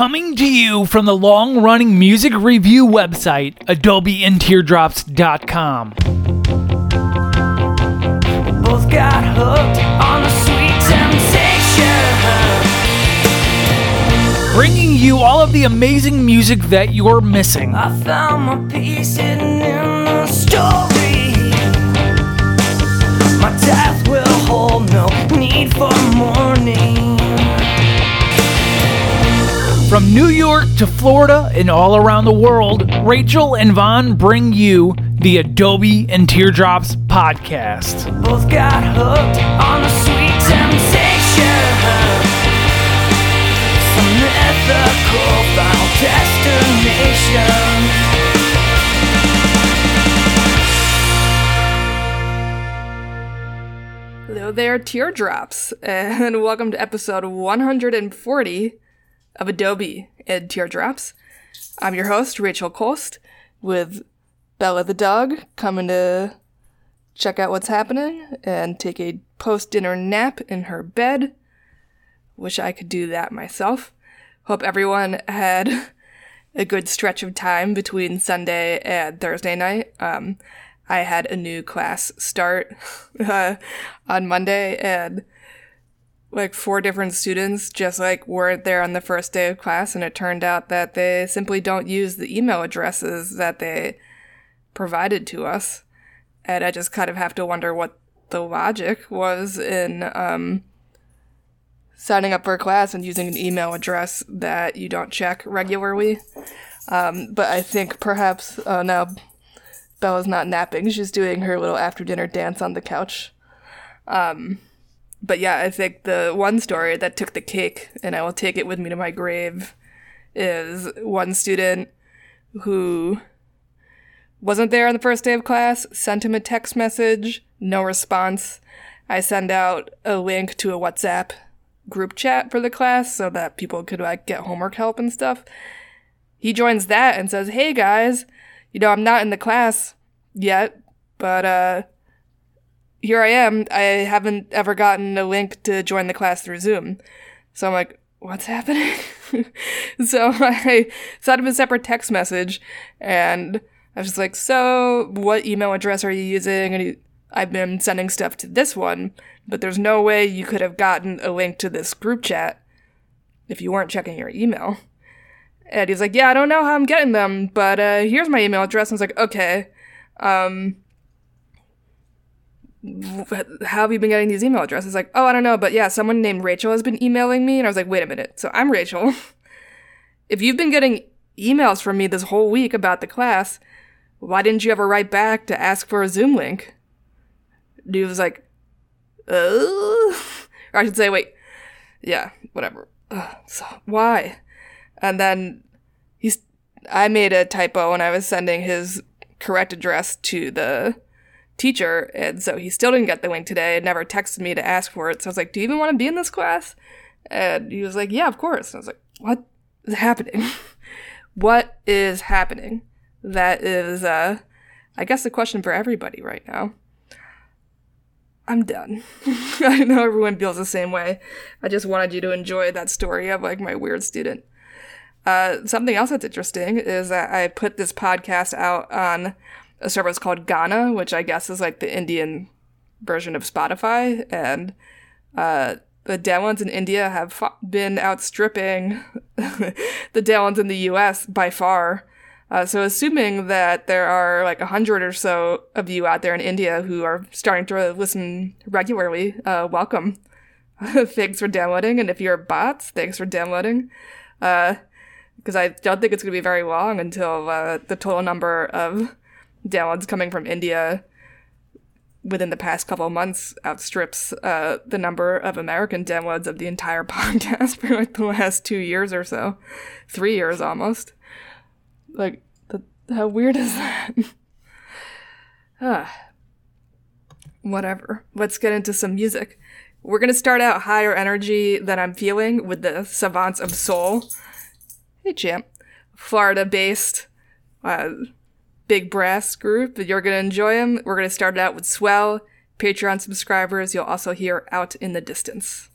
Coming to you from the long running music review website, AdobeAndTeardrops.com. Both got hooked on the sweet temptation. Bringing you all of the amazing music that you're missing. I found my peace hidden in the story. My death will hold no need for mourning. From New York to Florida and all around the world, Rachel and Vaughn bring you the Adobe and Teardrops podcast. Both got hooked on the sweet temptation. Some mythical final destination. Hello there, teardrops, and welcome to episode 140 of Adobe and Teardrops. I'm your host, Rachel Cholst, with Bella the dog coming to check out what's happening and take a post dinner nap in her bed. Wish I could do that myself. Hope everyone had a good stretch of time between Sunday and Thursday night. Um, I had a new class start uh, on Monday, and like four different students just like weren't there on the first day of class, and it turned out that they simply don't use the email addresses that they provided to us, and I just kind of have to wonder what the logic was in um, signing up for a class and using an email address that you don't check regularly. Um, but I think perhaps uh, now Bella's not napping; she's doing her little after dinner dance on the couch. Um, but yeah, I think the one story that took the cake, and I will take it with me to my grave, is one student who wasn't there on the first day of class, sent him a text message, no response. I send out a link to a WhatsApp group chat for the class so that people could like get homework help and stuff. He joins that and says, "Hey guys, you know, I'm not in the class yet, but uh here I am. I haven't ever gotten a link to join the class through Zoom. So I'm like, what's happening? so I sent him a separate text message and I was just like, so what email address are you using? And he, I've been sending stuff to this one, but there's no way you could have gotten a link to this group chat if you weren't checking your email. And he's like, yeah, I don't know how I'm getting them, but uh, here's my email address. And I was like, okay. Um, how have you been getting these email addresses? Like, oh, I don't know, but yeah, someone named Rachel has been emailing me. And I was like, wait a minute. So I'm Rachel. if you've been getting emails from me this whole week about the class, why didn't you ever write back to ask for a Zoom link? Dude was like, oh, or I should say, wait, yeah, whatever. Ugh, so why? And then he's, I made a typo when I was sending his correct address to the teacher, and so he still didn't get the wing today and never texted me to ask for it. So I was like, Do you even want to be in this class? And he was like, Yeah, of course. And I was like, What is happening? what is happening? That is, uh, I guess, the question for everybody right now. I'm done. I know everyone feels the same way. I just wanted you to enjoy that story of like my weird student. Uh, something else that's interesting is that I put this podcast out on a service called Gaana, which I guess is like the Indian version of Spotify, and uh, the downloads in India have fa- been outstripping the downloads in the U.S. by far. Uh, so, assuming that there are like a hundred or so of you out there in India who are starting to listen regularly, uh, welcome. thanks for downloading, and if you're bots, thanks for downloading. Because I don't think it's going to be very long until uh, the total number of downloads coming from India within the past couple of months outstrips uh, the number of American downloads of the entire podcast for like the last two years or so, three years almost. Like, the, how weird is that? ah. Whatever. Let's get into some music. We're gonna start out higher energy than I'm feeling with the Savants of Soul. Hey, champ. Florida based, uh, big brass group. You're gonna enjoy them. We're gonna start it out with Swell. Patreon subscribers, you'll also hear Out in the Distance.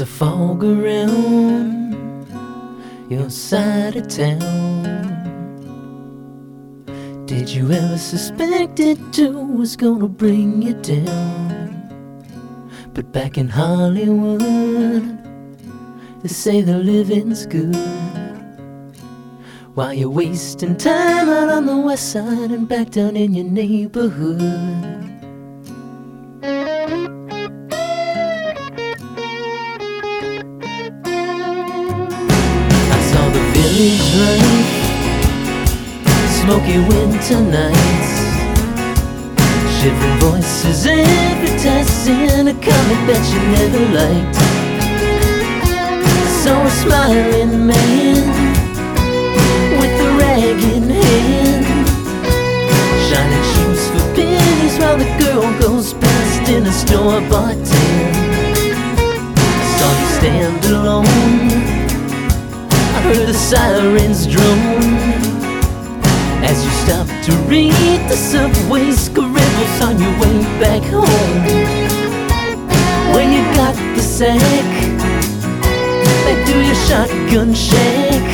A fog around your side of town. Did you ever suspect it too was gonna bring you down? But back in Hollywood, they say the living's good. While you're wasting time out on the west side and back down in your neighborhood. Life, smoky winter nights, shivering voices advertising a comic that you never liked. Saw a smiling man with a ragged hand, shining shoes for pennies while the girl goes past in a store bought tan. Saw you stand alone. Heard the sirens drone as you stopped to read the subway scribbles on your way back home. When you got the sack back to your shotgun shack,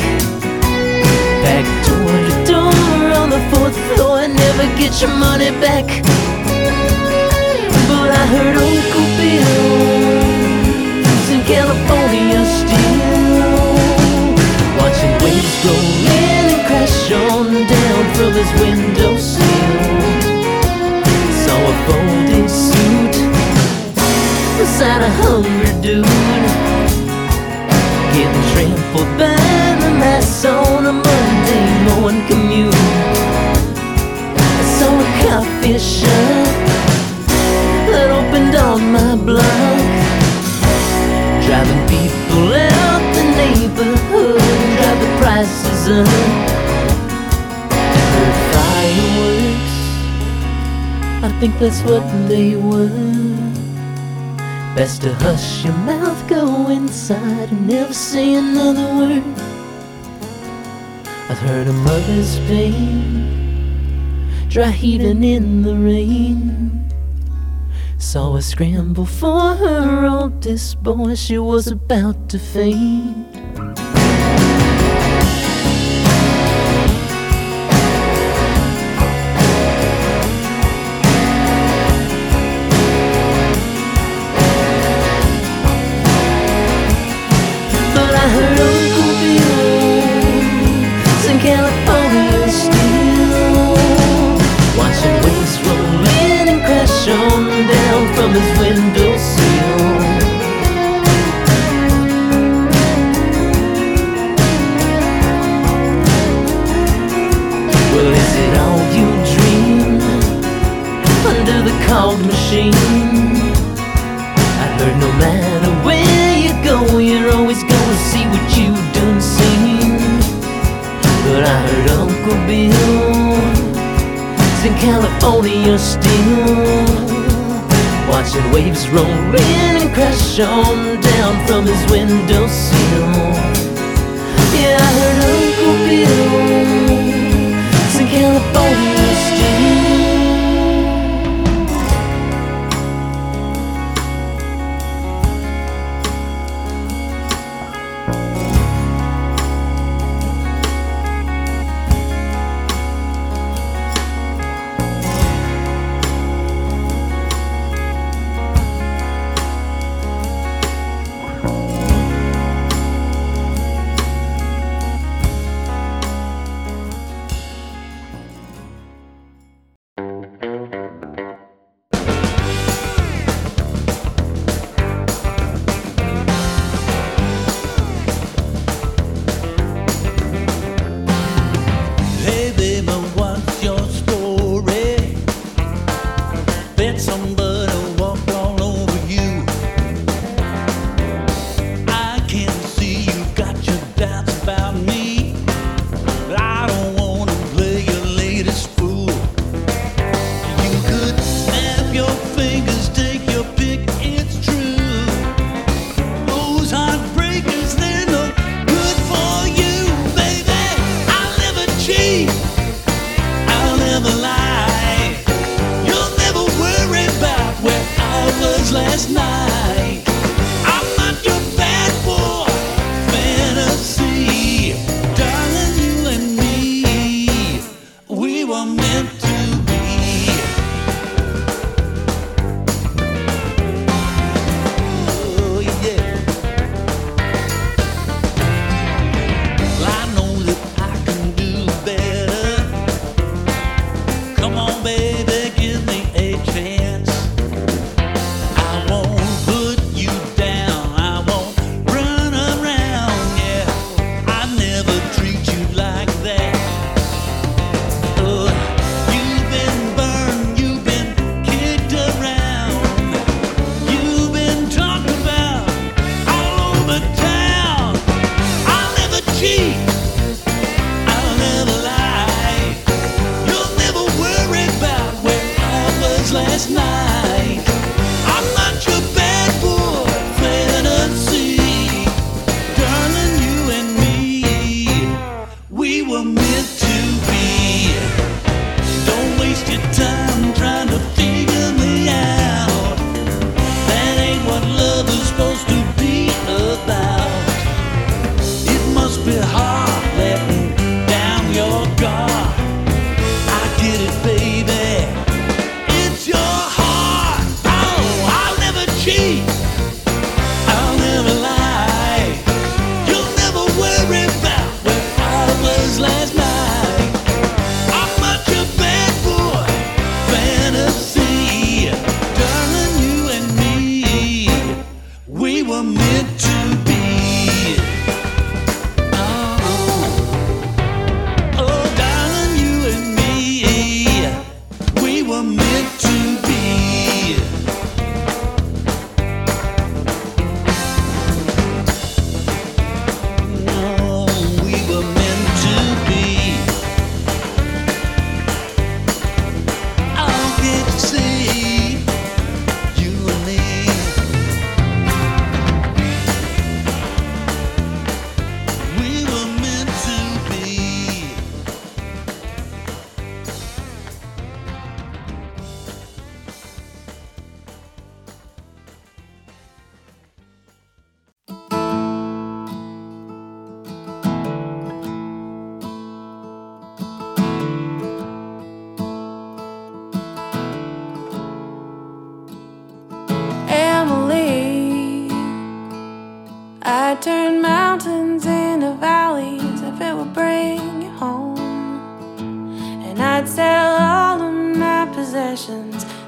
back door to door on the fourth floor, and never get your money back. But I heard Uncle Bill's in California still. Roll in and crash on down from his windowsill. Saw a folding suit beside a hungry dude. Getting trampled by the mass on a Monday morning commute. Saw a coffee shop that opened on my block. Heard fireworks, I think that's what they were. Best to hush your mouth, go inside, and never say another word. I've heard a mother's pain, dry heaving in the rain. Saw her scramble for her oldest boy, she was about to faint. in California still. Watching waves roll in and crash on down from his windowsill Yeah, I heard Uncle Bill in California still.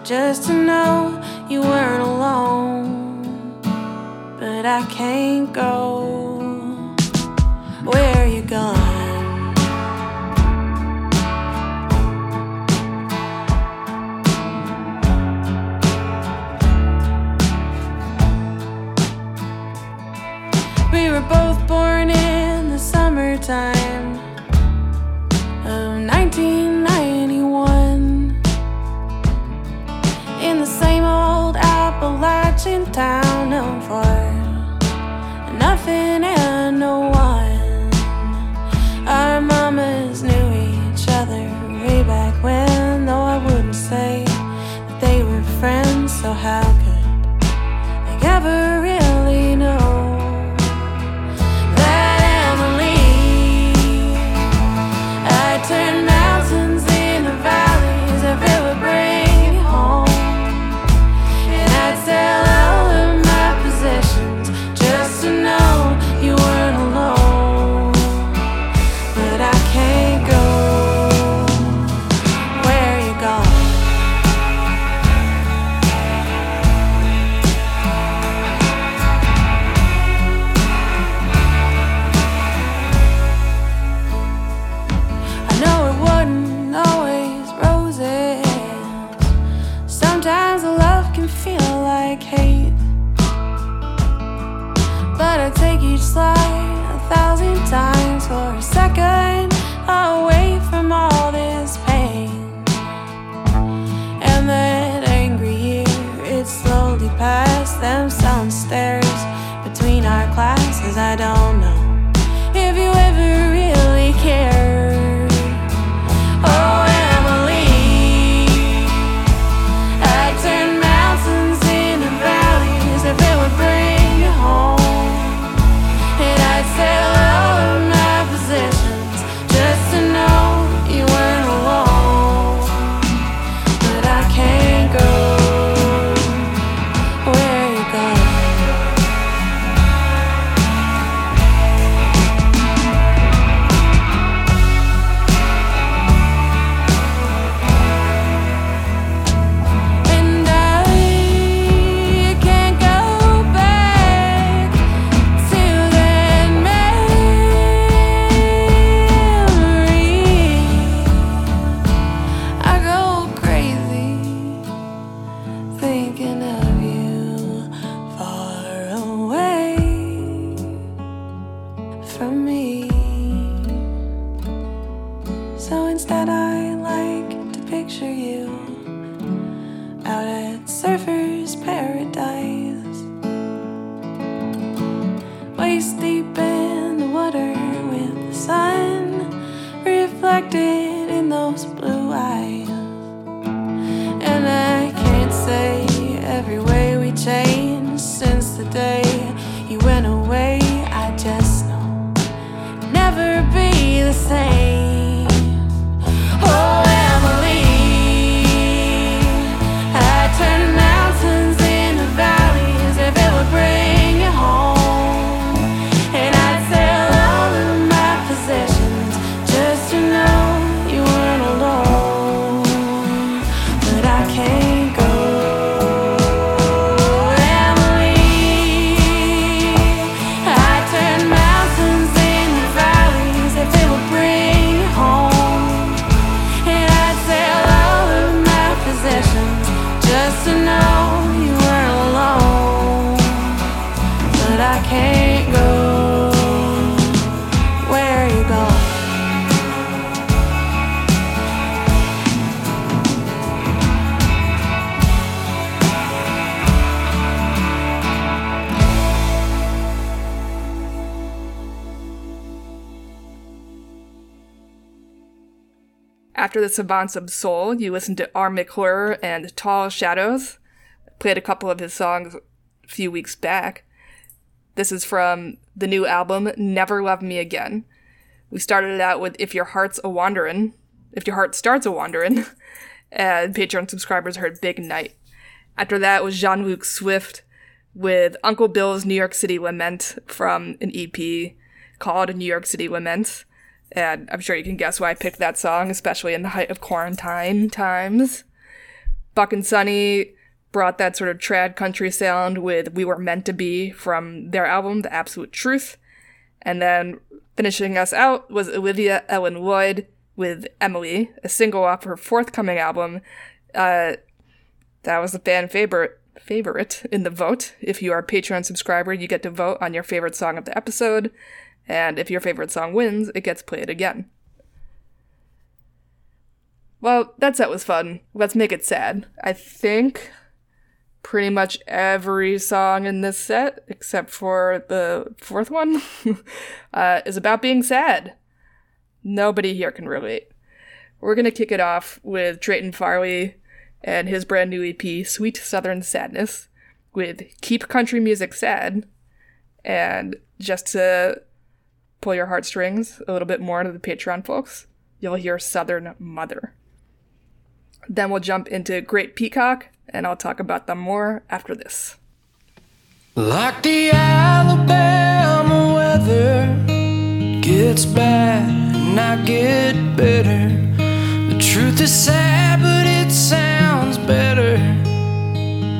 just to know you weren't alone. But I can't go. I don't Savants of Soul, you listened to R. McClure and Tall Shadows. Played a couple of his songs a few weeks back. This is from the new album, Never Love Me Again. We started it out with If Your Heart's a Wanderin', If Your Heart Starts a Wanderin', and Patreon subscribers heard Big Night. After that was Jean Luc Swift with Uncle Bill's New York City Lament from an EP called New York City Lament. And I'm sure you can guess why I picked that song, especially in the height of quarantine times. Buck and Sunny brought that sort of trad country sound with We Were Meant to Be from their album, The Absolute Truth. And then finishing us out was Olivia Ellen Lloyd with Emily, a single off her forthcoming album. Uh, that was a fan favorite favorite in the vote. If you are a Patreon subscriber, you get to vote on your favorite song of the episode. And if your favorite song wins, it gets played again. Well, that set was fun. Let's make it sad. I think pretty much every song in this set, except for the fourth one, uh, is about being sad. Nobody here can relate. We're gonna kick it off with Drayton Farley and his brand new EP, Sweet Southern Sadness, with Keep Country Music Sad. And just to pull your heartstrings a little bit more to the Patreon folks, you'll hear Southern Mother. Then we'll jump into Great Peacock, and I'll talk about them more after this. Like the Alabama weather gets bad and I get better. The truth is sad, but it sounds better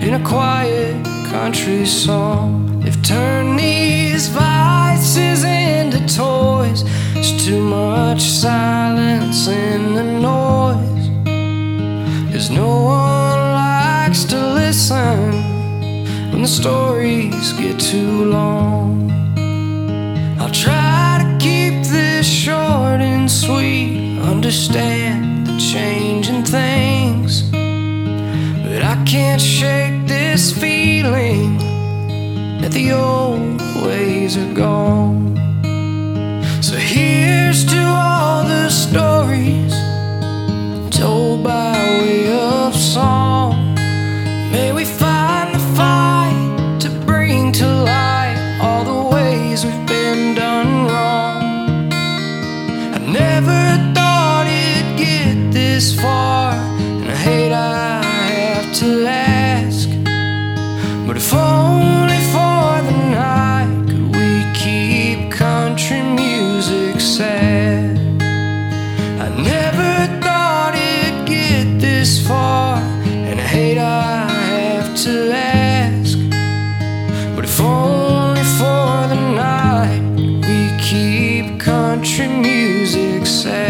in a quiet country song. They've turned these vices toys. There's too much silence in the noise. Cause no one likes to listen when the stories get too long. I'll try to keep this short and sweet, understand the changing things. But I can't shake this feeling that the old ways are gone. So here's to all the stories told by way of song. Country music.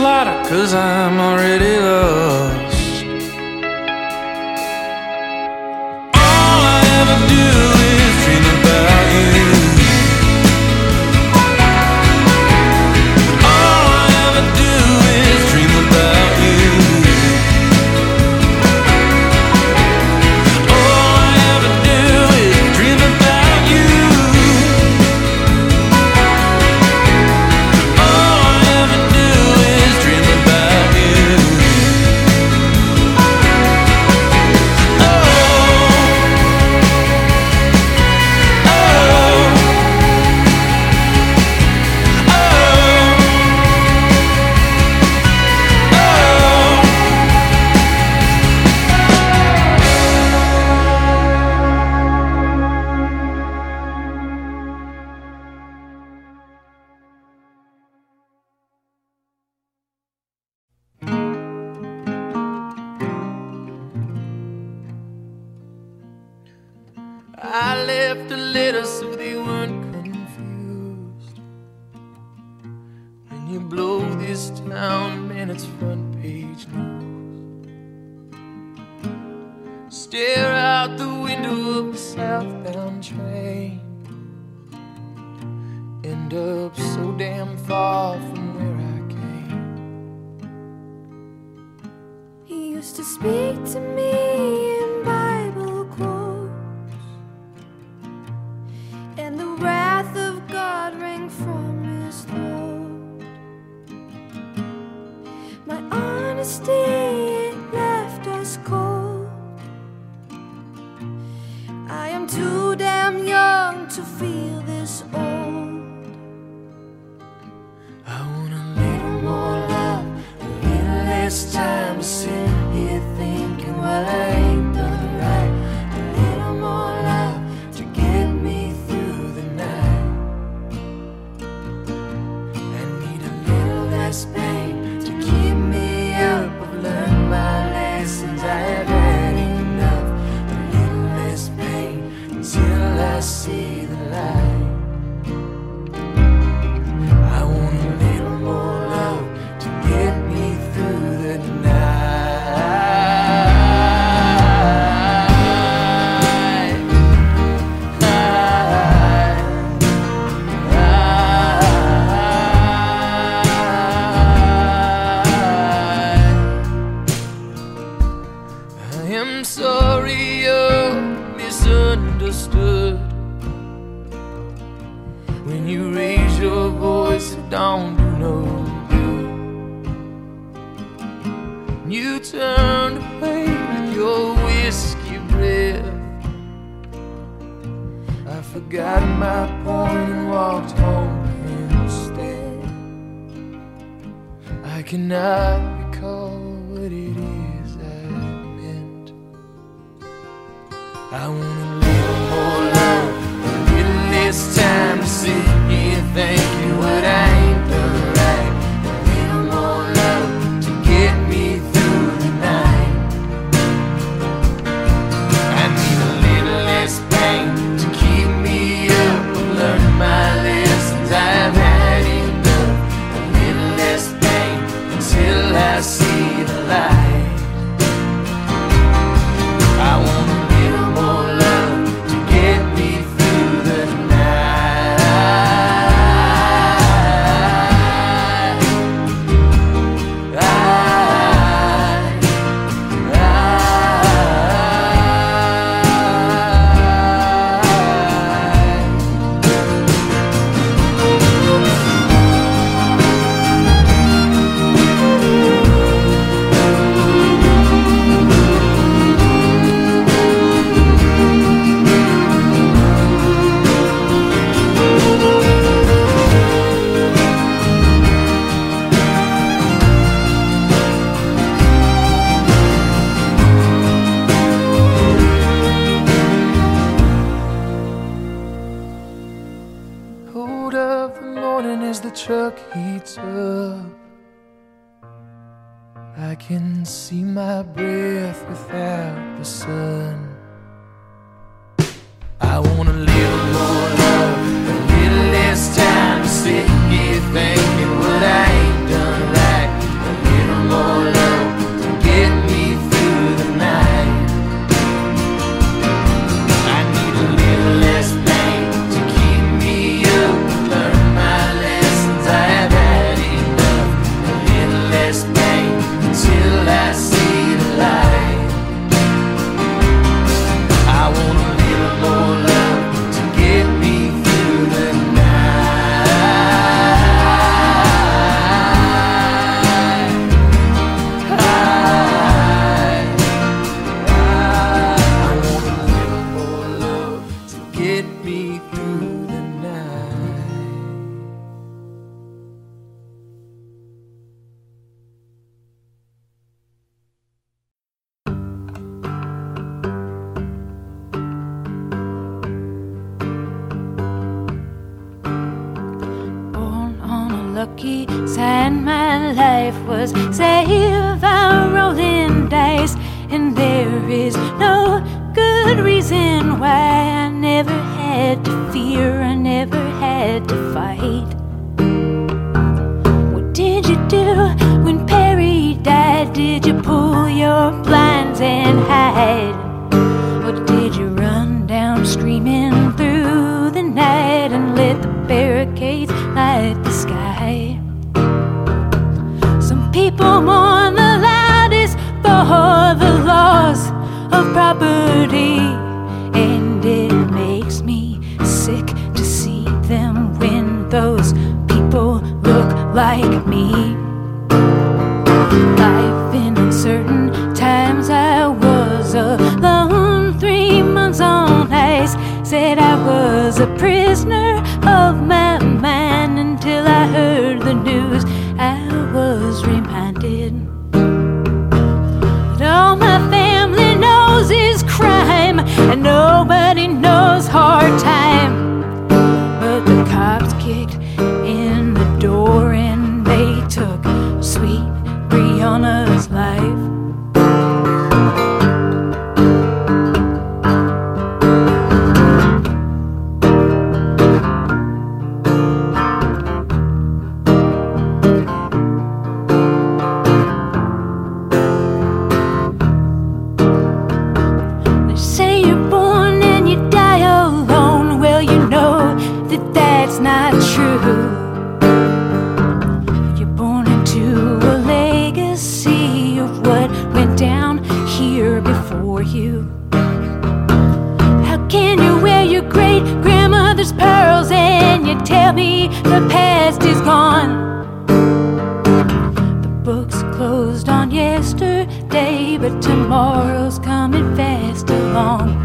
Slaughter, cause I'm already lost. lucky Sandman life was saved by rolling dice, and there is no good reason why I never had to fear, I never had to fight. What did you do when Perry died? Did you pull your blinds and hide? property, and it makes me sick to see them when those people look like but tomorrow's coming fast along.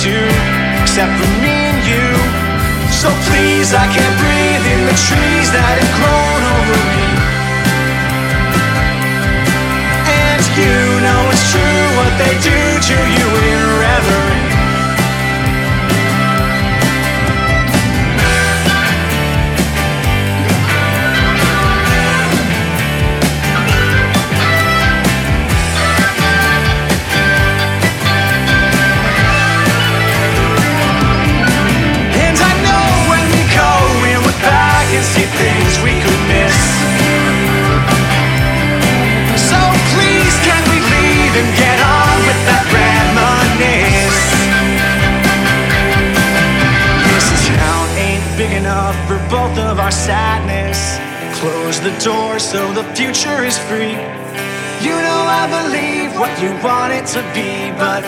too, except for me and you. So please, I can't breathe in the trees that have grown over me. And you know it's true what they do to you. both of our sadness. Close the door so the future is free. You know I believe what you want it to be, but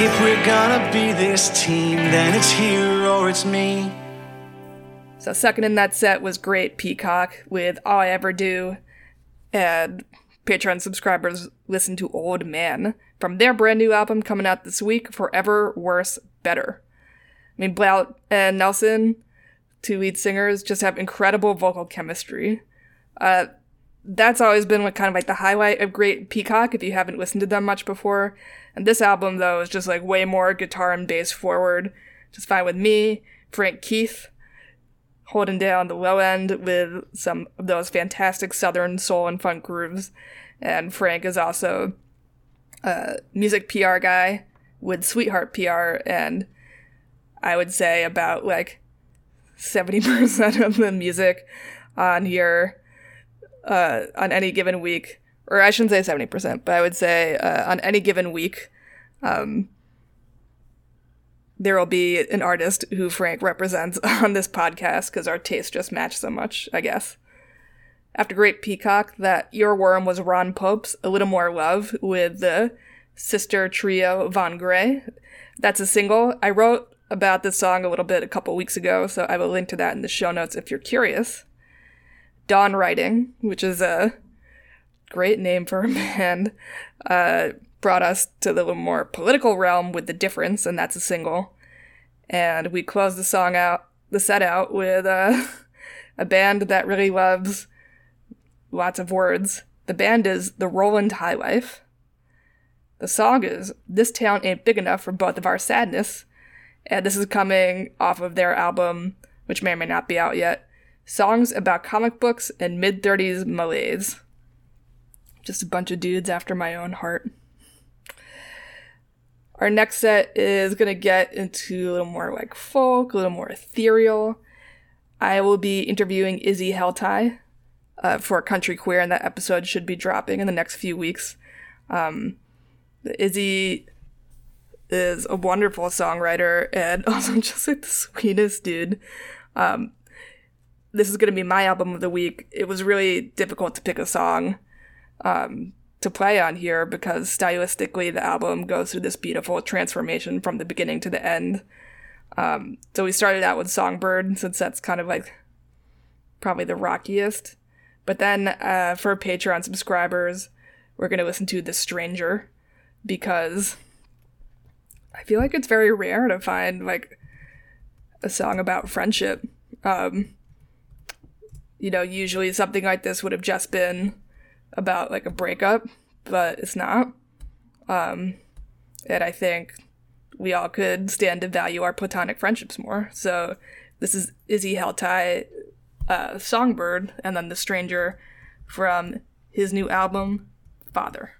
if we're gonna be this team, then it's or it's me. So second in that set was Great Peacock with All I Ever Do and Patreon subscribers listen to Old Man from their brand new album coming out this week, Forever Worse Better. I mean, Blount and Nelson, two lead singers, just have incredible vocal chemistry. Uh, that's always been like kind of like the highlight of Great Peacock if you haven't listened to them much before. And this album though is just like way more guitar and bass forward, just fine with me. Frank Keith holding down the low end with some of those fantastic southern soul and funk grooves. And Frank is also a music PR guy with Sweetheart PR and I would say about like 70% of the music on here uh, on any given week, or I shouldn't say 70%, but I would say uh, on any given week, um, there will be an artist who Frank represents on this podcast because our tastes just match so much, I guess. After Great Peacock, that Your Worm was Ron Pope's A Little More Love with the sister trio Von Grey. That's a single. I wrote about this song a little bit a couple weeks ago, so I will link to that in the show notes if you're curious. Dawn Writing, which is a great name for a band, uh, brought us to the more political realm with The Difference, and that's a single. And we closed the song out, the set out with uh, a band that really loves lots of words. The band is The Roland High Life. The song is This Town Ain't Big Enough for Both of Our Sadness. And this is coming off of their album, which may or may not be out yet, Songs About Comic Books and Mid 30s Malaise. Just a bunch of dudes after my own heart. Our next set is going to get into a little more like folk, a little more ethereal. I will be interviewing Izzy Heltai uh, for Country Queer, and that episode should be dropping in the next few weeks. Um, Izzy is a wonderful songwriter and also just like the sweetest dude. Um, this is going to be my album of the week. It was really difficult to pick a song um, to play on here because stylistically the album goes through this beautiful transformation from the beginning to the end. Um, so we started out with Songbird since that's kind of like probably the rockiest. But then uh, for Patreon subscribers, we're going to listen to The Stranger because I feel like it's very rare to find like a song about friendship. Um, you know, usually something like this would have just been about like a breakup, but it's not. Um, and I think we all could stand to value our platonic friendships more. So this is Izzy Heltai, uh, Songbird, and then The Stranger from his new album, Father.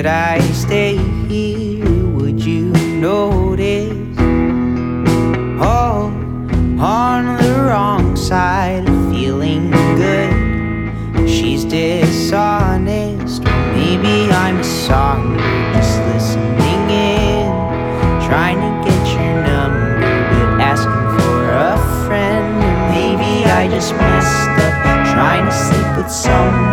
Should I stay here? Would you notice? Oh, on the wrong side of feeling good. She's dishonest, maybe I'm a songbird just listening in, trying to get your number, but asking for a friend. Maybe I just messed up, trying to sleep with someone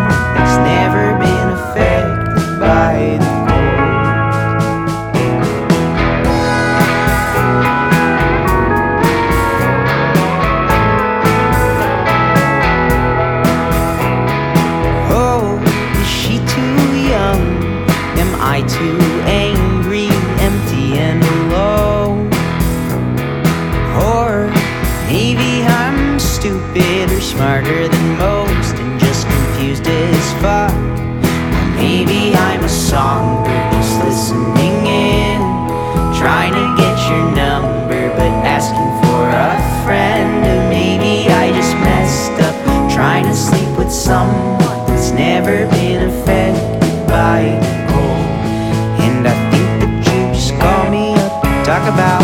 about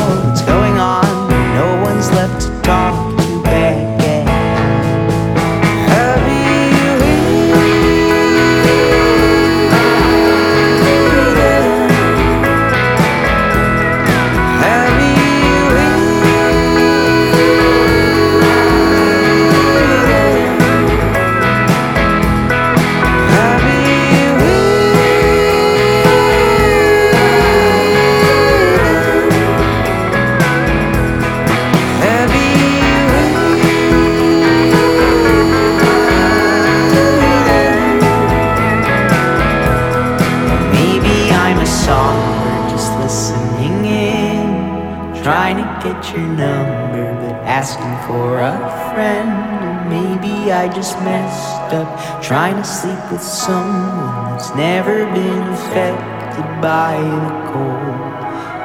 trying to sleep with someone that's never been affected by the cold.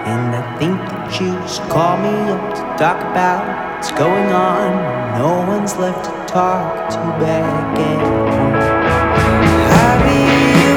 And I think that you just called me up to talk about what's going on. No one's left to talk to back at home. I'll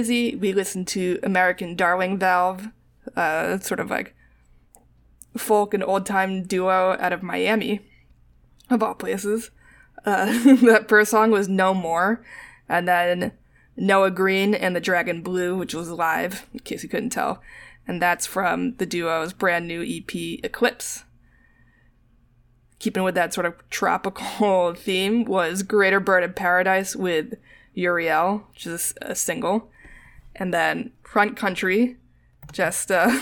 Izzy, we listened to American Darling Valve, uh, sort of like folk and old time duo out of Miami, of all places. Uh, that first song was No More, and then Noah Green and the Dragon Blue, which was live, in case you couldn't tell. And that's from the duo's brand new EP, Eclipse. Keeping with that sort of tropical theme was Greater Bird of Paradise with Uriel, which is a single. And then Front Country just uh,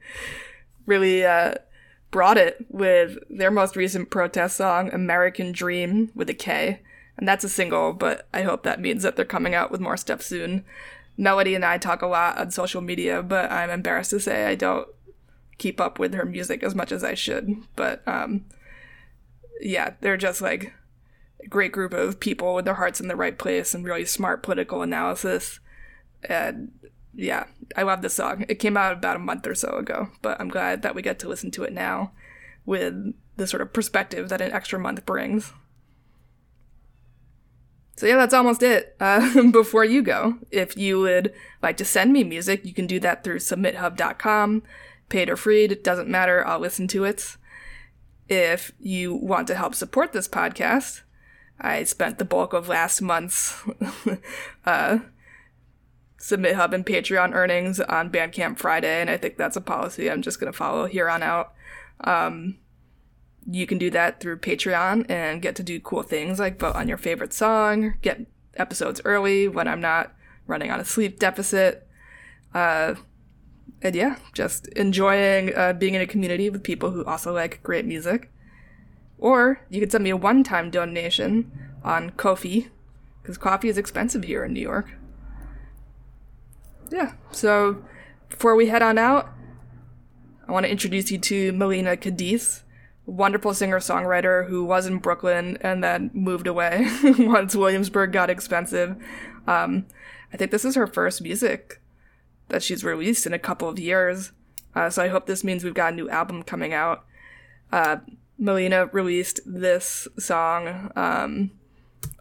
really uh, brought it with their most recent protest song, American Dream, with a K. And that's a single, but I hope that means that they're coming out with more stuff soon. Melody and I talk a lot on social media, but I'm embarrassed to say I don't keep up with her music as much as I should. But um, yeah, they're just like a great group of people with their hearts in the right place and really smart political analysis. And yeah, I love this song. It came out about a month or so ago, but I'm glad that we get to listen to it now with the sort of perspective that an extra month brings. So yeah, that's almost it. Uh, before you go, if you would like to send me music, you can do that through submithub.com. Paid or free, it doesn't matter. I'll listen to it. If you want to help support this podcast, I spent the bulk of last month's uh, SubmitHub and Patreon earnings on Bandcamp Friday, and I think that's a policy I'm just going to follow here on out. Um, you can do that through Patreon and get to do cool things like vote on your favorite song, get episodes early when I'm not running on a sleep deficit. Uh, and yeah, just enjoying uh, being in a community with people who also like great music. Or you could send me a one time donation on Ko-fi, because coffee is expensive here in New York. Yeah, so before we head on out, I want to introduce you to Melina Cadiz, wonderful singer songwriter who was in Brooklyn and then moved away once Williamsburg got expensive. Um, I think this is her first music that she's released in a couple of years. Uh, so I hope this means we've got a new album coming out. Uh, Melina released this song um,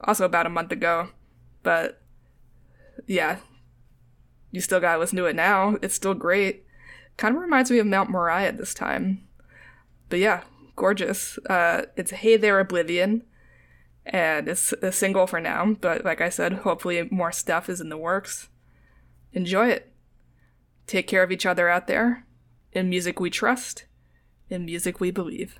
also about a month ago, but yeah, you still gotta listen to it now. It's still great. Kind of reminds me of Mount Moriah this time. But yeah, gorgeous. Uh, it's Hey There Oblivion, and it's a single for now, but like I said, hopefully more stuff is in the works. Enjoy it. Take care of each other out there. In music we trust, in music we believe.